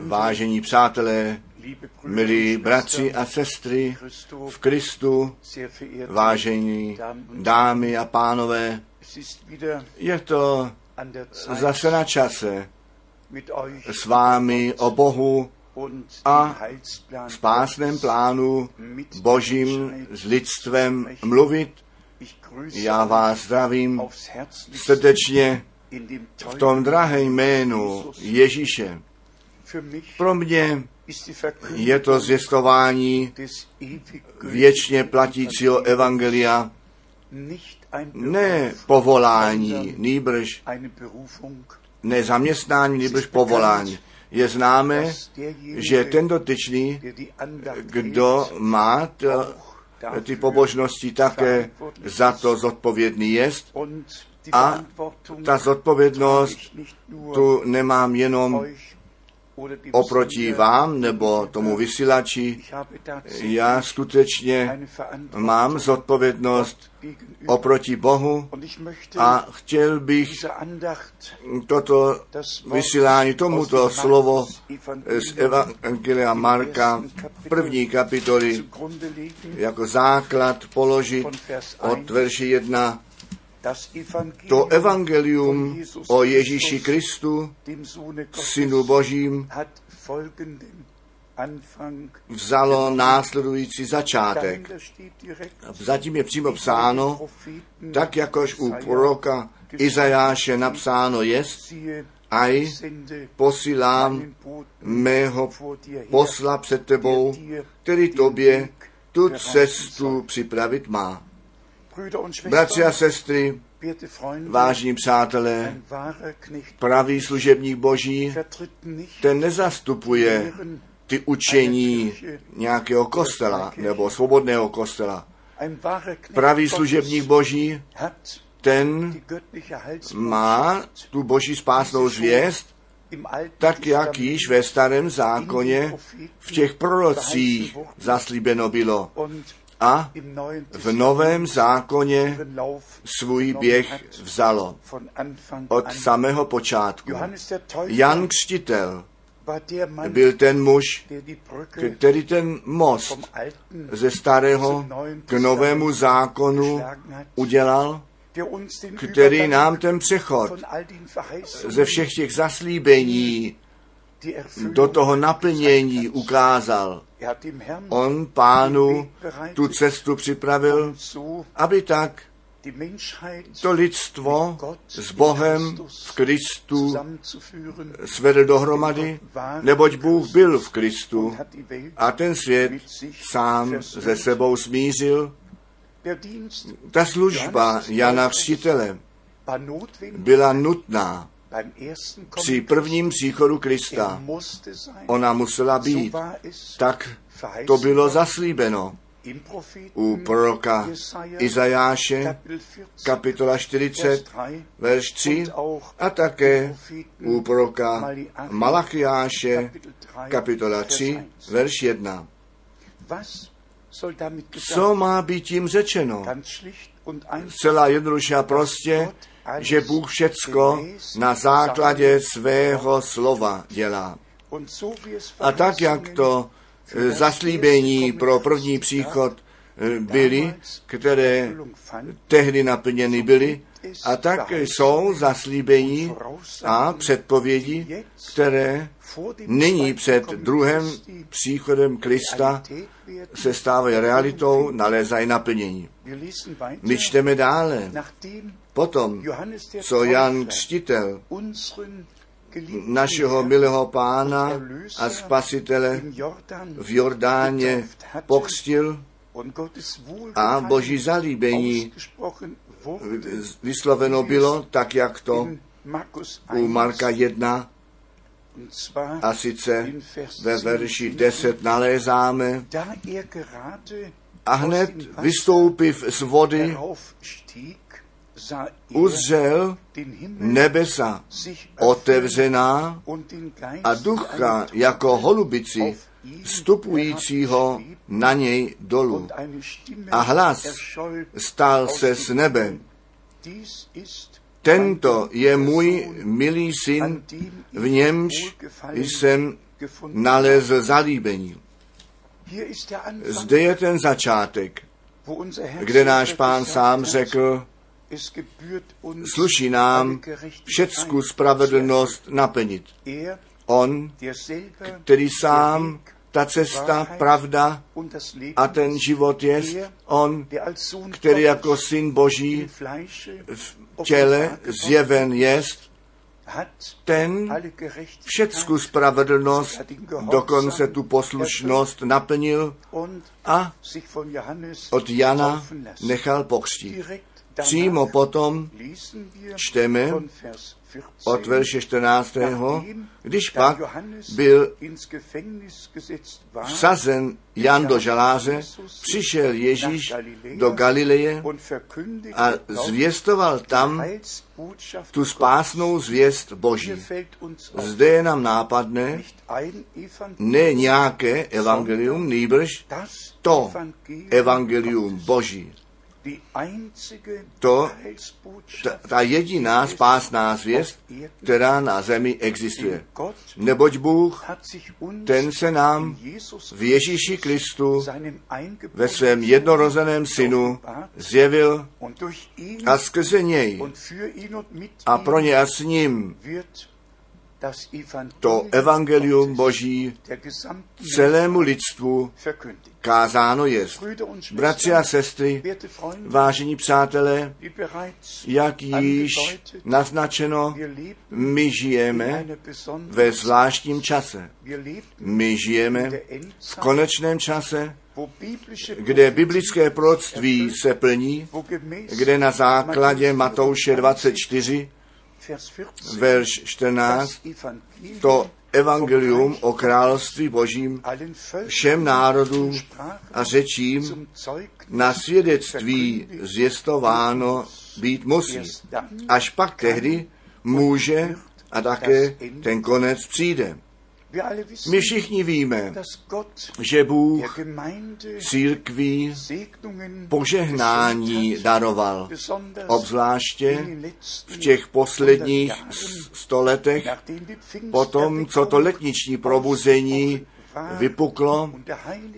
Vážení přátelé, milí bratři a sestry v Kristu, vážení dámy a pánové, je to zase na čase s vámi o Bohu a spásném plánu Božím s lidstvem mluvit. Já vás zdravím srdečně v tom drahé jménu Ježíše. Pro mě je to zvěstování věčně platícího evangelia, ne povolání, nýbrž ne zaměstnání, nýbrž povolání. Je známé, že ten dotyčný, kdo má to, ty pobožnosti také za to zodpovědný jest, a ta zodpovědnost tu nemám jenom oproti vám nebo tomu vysílači, já skutečně mám zodpovědnost oproti Bohu a chtěl bych toto vysílání, tomuto slovo z Evangelia Marka první kapitoly jako základ položit od verši 1 to evangelium o Ježíši Kristu, Synu Božím, vzalo následující začátek. Zatím je přímo psáno, tak jakož u proroka Izajáše napsáno jest, aj posílám mého posla před tebou, který tobě tu cestu připravit má. Bratři a sestry, vážní přátelé, pravý služebník Boží, ten nezastupuje ty učení nějakého kostela nebo svobodného kostela. Pravý služebník Boží, ten má tu boží spásnou zvěst, tak jak již ve starém zákoně v těch prorocích zaslíbeno bylo a v Novém zákoně svůj běh vzalo od samého počátku. Jan Křtitel byl ten muž, který ten most ze starého k novému zákonu udělal, který nám ten přechod ze všech těch zaslíbení do toho naplnění ukázal. On pánu tu cestu připravil, aby tak to lidstvo s Bohem v Kristu svedl dohromady, neboť Bůh byl v Kristu a ten svět sám ze sebou smířil. Ta služba Jana Vřtitele byla nutná při prvním příchodu Krista. Ona musela být. Tak to bylo zaslíbeno u proroka Izajáše, kapitola 40, verš 3, a také u proroka Malachiáše, kapitola 3, verš 1. Co má být tím řečeno? Zcela jednoduše a prostě, že Bůh všecko na základě svého slova dělá. A tak, jak to e, zaslíbení pro první příchod e, byly, které tehdy naplněny byly, a tak jsou zaslíbení a předpovědi, které nyní před druhým příchodem Krista se stávají realitou, nalézají naplnění. My čteme dále. Potom, co Jan Křtitel našeho milého pána a spasitele v Jordáně pokřtil a boží zalíbení vysloveno bylo, tak jak to u Marka 1 a sice ve verši 10 nalézáme a hned vystoupiv z vody, uzřel nebesa otevřená a ducha jako holubici vstupujícího na něj dolů. A hlas stal se z nebe. Tento je můj milý syn, v němž jsem nalezl zalíbení. Zde je ten začátek, kde náš pán sám řekl, sluší nám všecku spravedlnost naplnit. On, který sám ta cesta, pravda a ten život je on, který jako syn Boží v těle zjeven jest, ten všecku spravedlnost, dokonce tu poslušnost naplnil a od Jana nechal pokřtít. Přímo potom čteme od verše 14. Když pak byl vsazen Jan do žaláře, přišel Ježíš do Galileje a zvěstoval tam tu spásnou zvěst Boží. Zde je nám nápadné ne nějaké evangelium, nýbrž to evangelium Boží to, ta, ta jediná spásná zvěst, která na zemi existuje. Neboť Bůh, ten se nám v Ježíši Kristu ve svém jednorozeném synu zjevil a skrze něj a pro ně a s ním to evangelium Boží celému lidstvu kázáno je. Bratři a sestry, vážení přátelé, jak již naznačeno, my žijeme ve zvláštním čase. My žijeme v konečném čase, kde biblické proroctví se plní, kde na základě Matouše 24 verš 14, to evangelium o království božím všem národům a řečím na svědectví zjistováno být musí. Až pak tehdy může a také ten konec přijde. My všichni víme, že Bůh církví požehnání daroval, obzvláště v těch posledních stoletech, potom, co to letniční probuzení vypuklo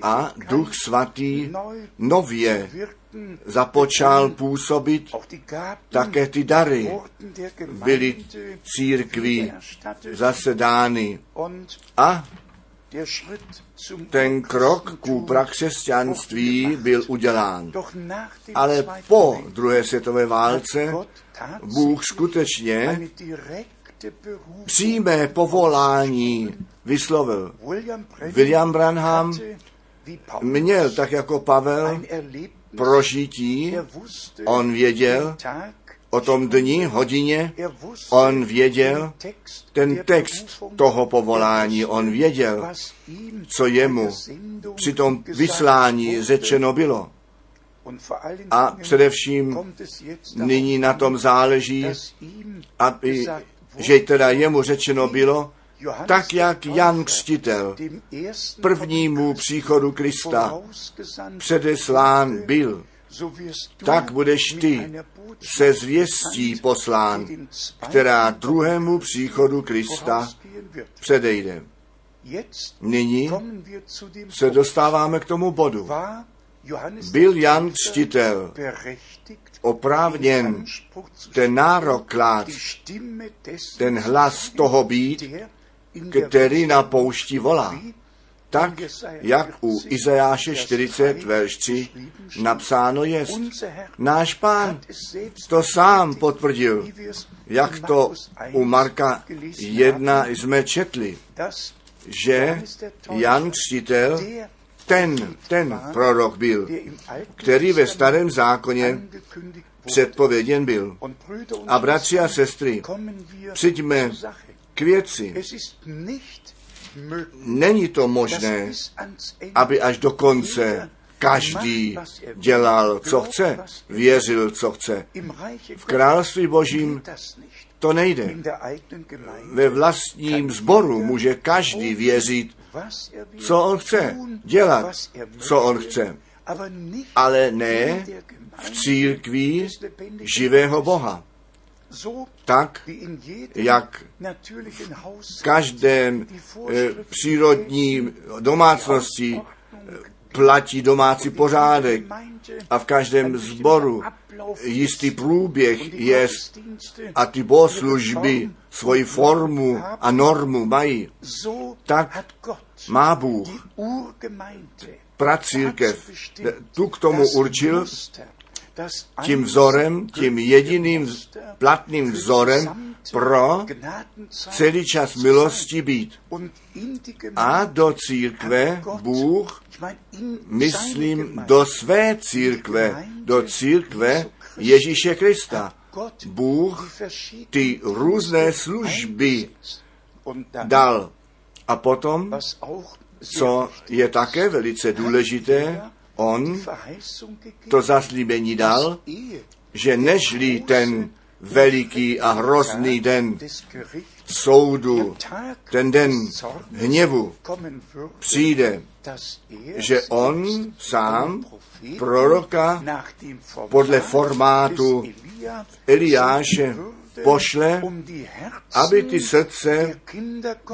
a Duch Svatý nově započal působit, také ty dary byly církví zasedány a ten krok ku prakřesťanství byl udělán. Ale po druhé světové válce Bůh skutečně přímé povolání vyslovil. William Branham měl, tak jako Pavel, prožití, on věděl o tom dni, hodině, on věděl ten text toho povolání, on věděl, co jemu při tom vyslání řečeno bylo. A především nyní na tom záleží, aby, že teda jemu řečeno bylo, tak jak Jan Křtitel prvnímu příchodu Krista předeslán byl, tak budeš ty se zvěstí poslán, která druhému příchodu Krista předejde. Nyní se dostáváme k tomu bodu. Byl Jan Křtitel oprávněn ten nárok klát, ten hlas toho být, který na poušti volá. Tak, jak u Izajáše 40, verš 3 napsáno je, náš pán to sám potvrdil, jak to u Marka 1 jsme četli, že Jan Křtitel ten, ten prorok byl, který ve starém zákoně předpověděn byl. A bratři a sestry, přijďme k věci. Není to možné, aby až do konce každý dělal, co chce, věřil, co chce. V království božím to nejde. Ve vlastním sboru může každý věřit, co on chce, dělat, co on chce, ale ne v církvi živého Boha. Tak, jak v každém eh, přírodním domácnosti platí domácí pořádek. A v každém sboru jistý průběh je a ty bohoslužby svoji formu a normu mají, tak má Bůh pracírkev. tu k tomu určil tím vzorem, tím jediným platným vzorem pro celý čas milosti být. A do církve Bůh, myslím, do své církve, do církve Ježíše Krista. Bůh ty různé služby dal. A potom, co je také velice důležité, on to zaslíbení dal, že nežli ten veliký a hrozný den soudu, ten den hněvu přijde, že on sám proroka podle formátu Eliáše pošle, aby ty srdce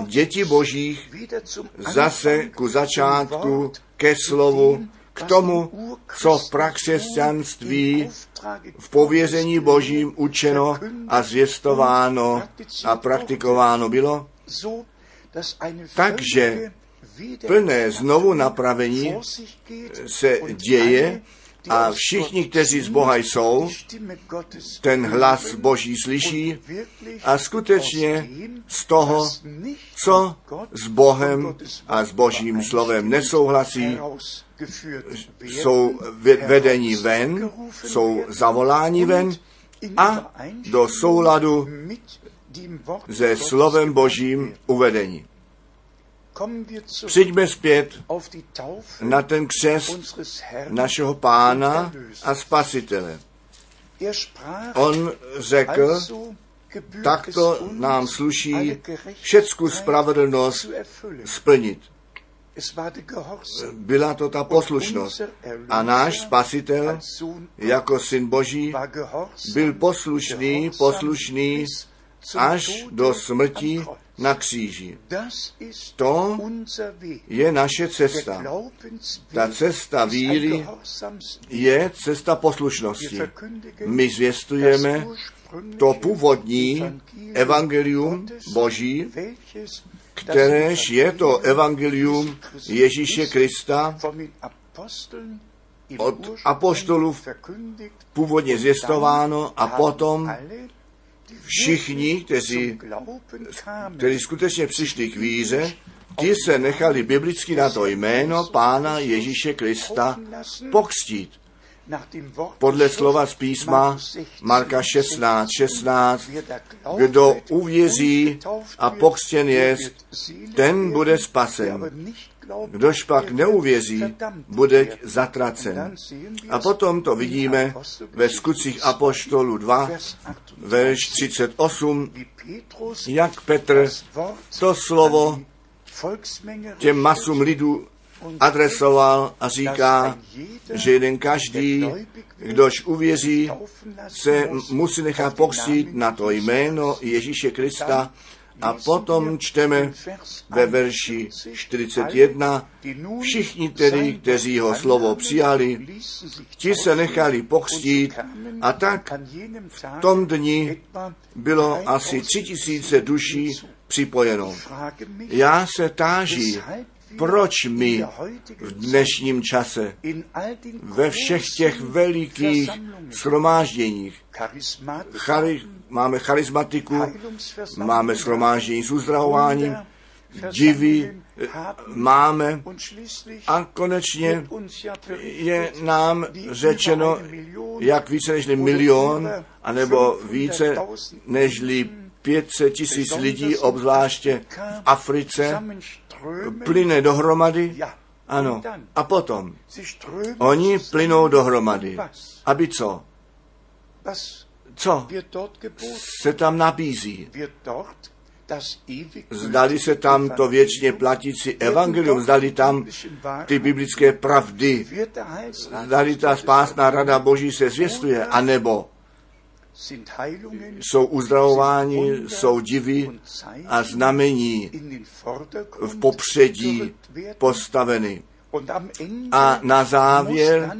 dětí božích zase ku začátku ke slovu k tomu, co v prakřesťanství v pověření božím učeno a zvěstováno a praktikováno bylo, takže plné znovu napravení se děje a všichni, kteří z Boha jsou, ten hlas Boží slyší a skutečně z toho, co s Bohem a s Božím slovem nesouhlasí, jsou vedení ven, jsou zavoláni ven a do souladu se slovem Božím uvedení. Přijďme zpět na ten křest našeho pána a spasitele. On řekl, takto nám sluší všecku spravedlnost splnit. Byla to ta poslušnost. A náš spasitel jako syn Boží byl poslušný, poslušný až do smrti na kříži. To je naše cesta. Ta cesta víry je cesta poslušnosti. My zvěstujeme to původní evangelium Boží, kteréž je to evangelium Ježíše Krista od apoštolů původně zvěstováno a potom všichni, kteří, kteří skutečně přišli k víře, ti se nechali biblicky na to jméno Pána Ježíše Krista pokstít. Podle slova z písma Marka 16, 16, kdo uvěří a pokřtěn je, ten bude spasen. Kdož pak neuvěří, bude zatracen. A potom to vidíme ve skutcích Apoštolu 2, verš 38, jak Petr to slovo těm masům lidu adresoval a říká, že jeden každý, kdož uvěří, se musí nechat pokřít na to jméno Ježíše Krista a potom čteme ve verši 41, všichni tedy, kteří ho slovo přijali, ti se nechali pokřtít a tak v tom dni bylo asi tři tisíce duší připojeno. Já se táží, proč my v dnešním čase ve všech těch velikých shromážděních chari, máme charismatiku, máme shromáždění s uzdravováním, divy máme a konečně je nám řečeno, jak více než milion, anebo více než 500 tisíc lidí, obzvláště v Africe, plyne dohromady. Ano. A potom oni plynou dohromady. Aby co? Co se tam nabízí? Zdali se tam to věčně platící evangelium, zdali tam ty biblické pravdy, zdali ta spásná rada Boží se zvěstuje, anebo jsou uzdravováni, jsou divy a znamení v popředí postaveny. A na závěr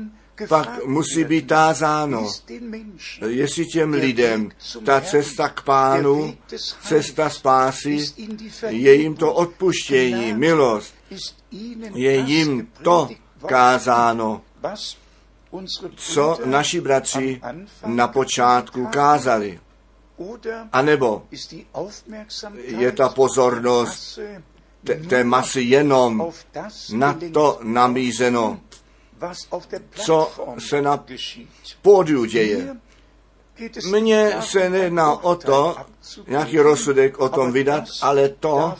pak musí být tázáno, jestli těm lidem ta cesta k pánu, cesta spásy, je jim to odpuštění, milost, je jim to kázáno, co naši bratři na počátku kázali. A nebo je ta pozornost té masy jenom na to namízeno, co se na pódiu děje. Mně se nejedná o to, nějaký rozsudek o tom vydat, ale to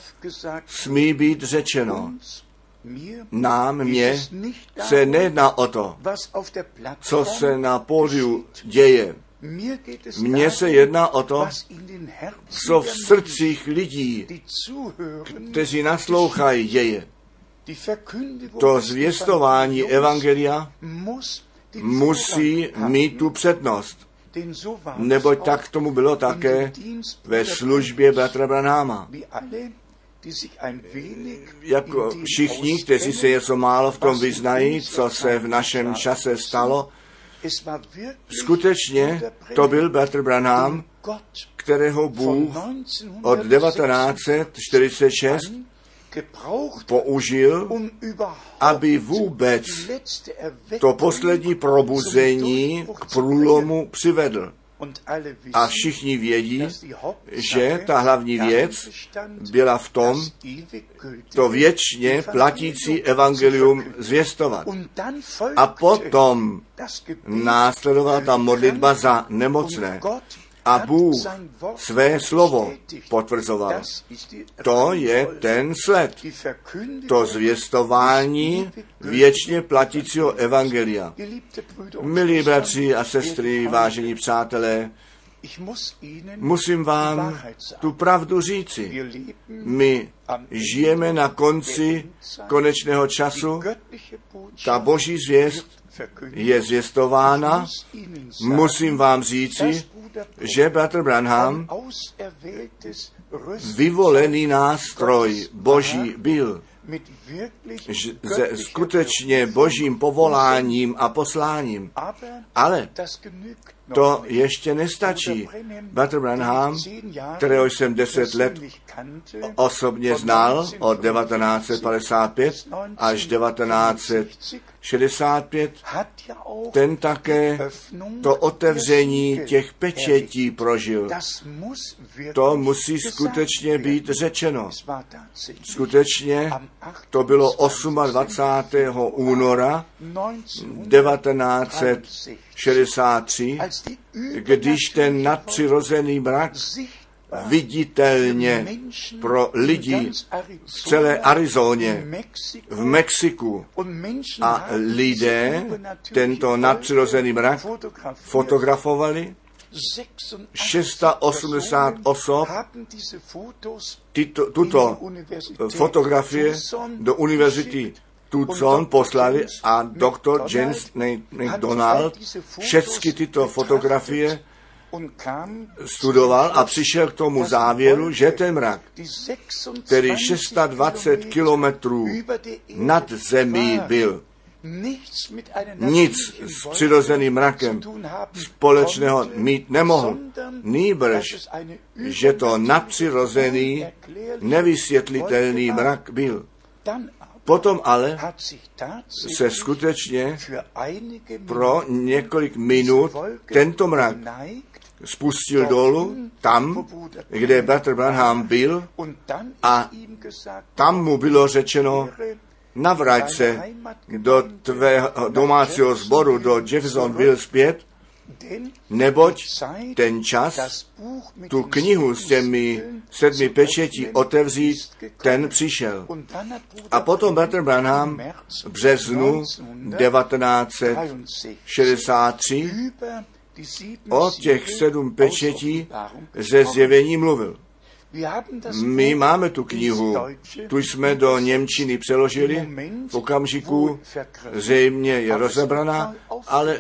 smí být řečeno. Nám, mě, se nejedná o to, co se na pódiu děje. Mně se jedná o to, co v srdcích lidí, kteří naslouchají, děje. To zvěstování Evangelia musí mít tu přednost. Neboť tak tomu bylo také ve službě bratra Branáma. Jako všichni, kteří se něco málo v tom vyznají, co se v našem čase stalo, skutečně to byl bratr Branham, kterého Bůh od 1946 použil, um aby vůbec to poslední probuzení k průlomu přivedl. A všichni vědí, že ta hlavní věc byla v tom, to věčně platící evangelium zvěstovat. A potom následovala ta modlitba za nemocné a Bůh své slovo potvrzoval. To je ten sled, to zvěstování věčně platícího evangelia. Milí bratři a sestry, vážení přátelé, musím vám tu pravdu říci. My žijeme na konci konečného času. Ta boží zvěst je zvěstována. Musím vám říci, že bratr Branham vyvolený nástroj Boží byl se skutečně božím povoláním a posláním. Ale to ještě nestačí. Bratr Branham, kterého jsem deset let osobně znal od 1955 až 1965, ten také to otevření těch pečetí prožil. To musí skutečně být řečeno. Skutečně to bylo 28. února 1963, když ten nadpřirozený mrak viditelně pro lidi v celé Arizóně, v Mexiku. A lidé tento nadpřirozený mrak fotografovali. 680 osob tyto, tuto fotografie do univerzity Tucson poslali a doktor James McDonald všechny tyto fotografie studoval a přišel k tomu závěru, že ten mrak, který 620 kilometrů nad zemí byl, nic s přirozeným mrakem společného mít nemohl. Nýbrž, že to nadpřirozený, nevysvětlitelný mrak byl. Potom ale se skutečně pro několik minut tento mrak spustil dolů tam, kde bratr Branham byl a tam mu bylo řečeno, navrať se do tvého domácího sboru, do Jeffersonville zpět neboť ten čas, tu knihu s těmi sedmi pečetí otevřít, ten přišel. A potom Bratr Branham v březnu 1963 o těch sedm pečetí ze zjevení mluvil. My máme tu knihu, tu jsme do Němčiny přeložili, v okamžiku zřejmě je rozebraná, ale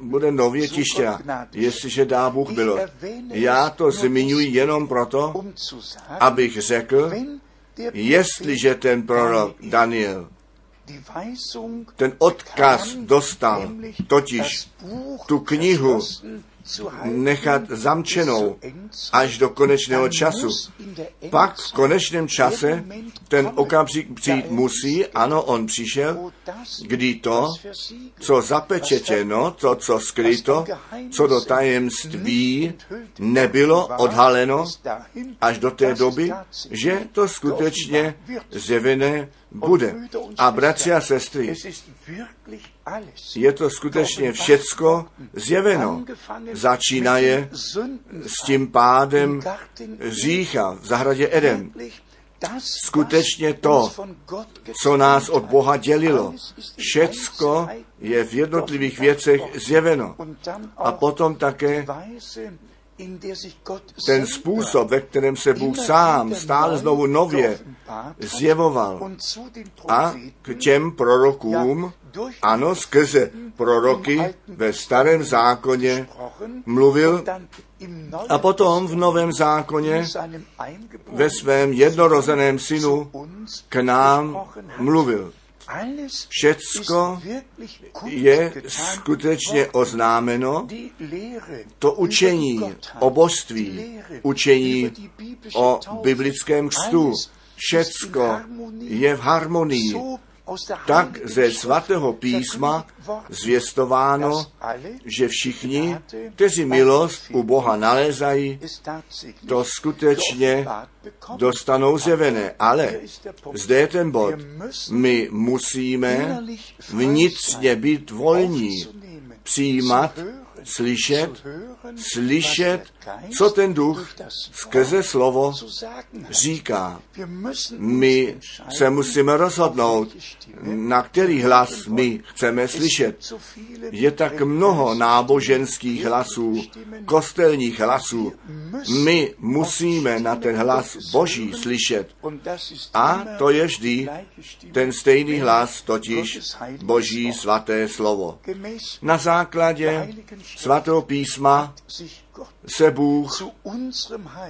bude nově tištěna, jestliže dá Bůh bylo. Já to zmiňuji jenom proto, abych řekl, jestliže ten prorok Daniel ten odkaz dostal, totiž tu knihu nechat zamčenou až do konečného času. Pak v konečném čase ten okamžik přijít musí, ano, on přišel, kdy to, co zapečetěno, to, co skryto, co do tajemství nebylo odhaleno až do té doby, že to skutečně zjevené bude. A bratři a sestry, je to skutečně všecko zjeveno. Začínaje s tím pádem řícha v zahradě Eden. Skutečně to, co nás od Boha dělilo, všecko je v jednotlivých věcech zjeveno. A potom také ten způsob, ve kterém se Bůh sám stále znovu nově zjevoval. a k těm prorokům, ano, skrze proroky ve starém zákoně mluvil a potom v novém zákoně ve svém jednorozeném synu k nám mluvil. Všecko je skutečně oznámeno, to učení o božství, učení o biblickém kstu, všecko je v harmonii tak ze svatého písma zvěstováno, že všichni, kteří milost u Boha nalézají, to skutečně dostanou zjevené. Ale zde je ten bod. My musíme vnitřně být volní, přijímat slyšet, slyšet, co ten duch skrze slovo říká. My se musíme rozhodnout, na který hlas my chceme slyšet. Je tak mnoho náboženských hlasů, kostelních hlasů. My musíme na ten hlas Boží slyšet. A to je vždy ten stejný hlas, totiž Boží svaté slovo. Na základě svatého písma se Bůh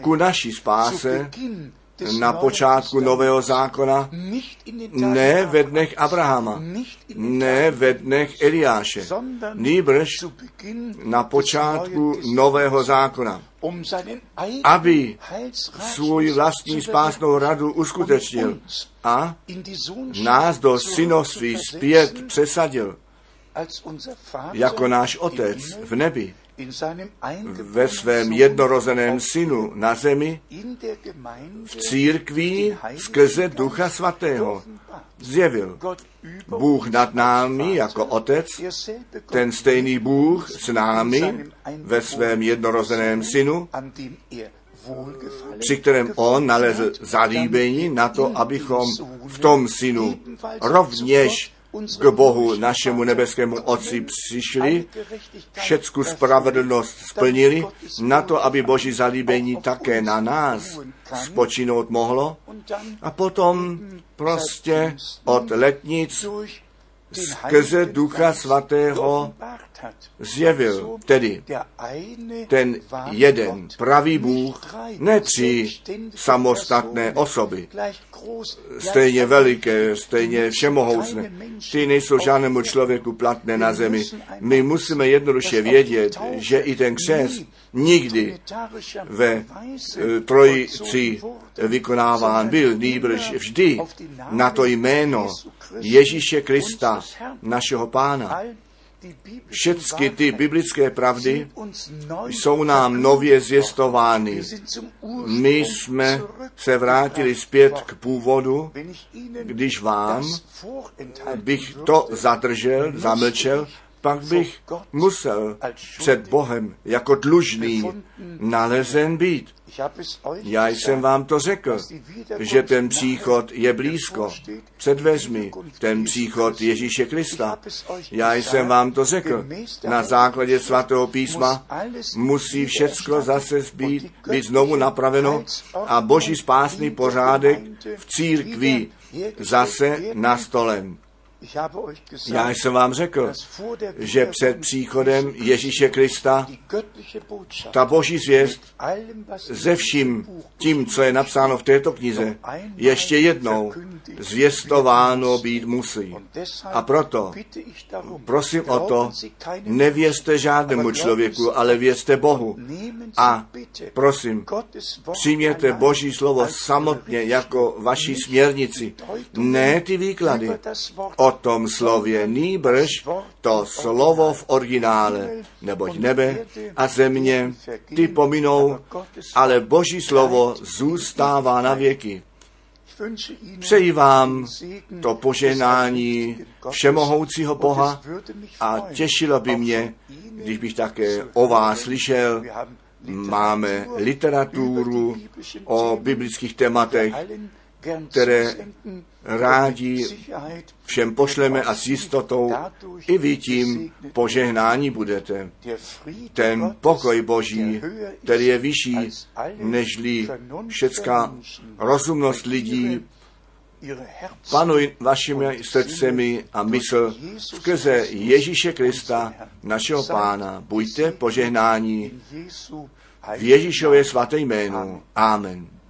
ku naší spáse na počátku Nového zákona, ne ve dnech Abrahama, ne ve dnech Eliáše, nýbrž na počátku Nového zákona, aby svůj vlastní spásnou radu uskutečnil a nás do synovství zpět přesadil jako náš Otec v nebi ve svém jednorozeném synu na zemi, v církví skrze Ducha Svatého zjevil. Bůh nad námi jako Otec, ten stejný Bůh s námi ve svém jednorozeném synu, při kterém on nalezl zalíbení na to, abychom v tom synu rovněž k Bohu, našemu nebeskému Otci přišli, všecku spravedlnost splnili, na to, aby Boží zalíbení také na nás spočinout mohlo. A potom prostě od letnic skrze Ducha Svatého zjevil, tedy ten jeden pravý Bůh, ne tři samostatné osoby, stejně veliké, stejně všemohoucné. Ty nejsou žádnému člověku platné na zemi. My musíme jednoduše vědět, že i ten křest nikdy ve e, trojici vykonáván byl, nýbrž vždy na to jméno Ježíše Krista, našeho pána. Všechny ty biblické pravdy jsou nám nově zjistovány. My jsme se vrátili zpět k původu, když vám bych to zadržel, zamlčel, pak bych musel před Bohem jako dlužný nalezen být. Já jsem vám to řekl, že ten příchod je blízko, před dveřmi, ten příchod Ježíše Krista. Já jsem vám to řekl. Na základě svatého písma musí všecko zase být, být znovu napraveno a boží spásný pořádek v církvi zase na stolem. Já jsem vám řekl, že před příchodem Ježíše Krista ta boží zvěst ze vším tím, co je napsáno v této knize, ještě jednou zvěstováno být musí. A proto prosím o to, nevěřte žádnému člověku, ale věřte Bohu. A prosím, přijměte Boží slovo samotně jako vaši směrnici. Ne ty výklady o tom slově, nýbrž to slovo v originále, neboť nebe a země ty pominou, ale Boží slovo zůstává na věky. Přeji vám to poženání všemohoucího Boha a těšilo by mě, když bych také o vás slyšel, máme literaturu o biblických tématech, které rádi všem pošleme a s jistotou i vy tím požehnání budete. Ten pokoj Boží, který je vyšší nežli všecká rozumnost lidí, panuj vašimi srdcemi a mysl skrze Ježíše Krista, našeho Pána. Buďte požehnání v Ježíšově svaté jménu. Amen.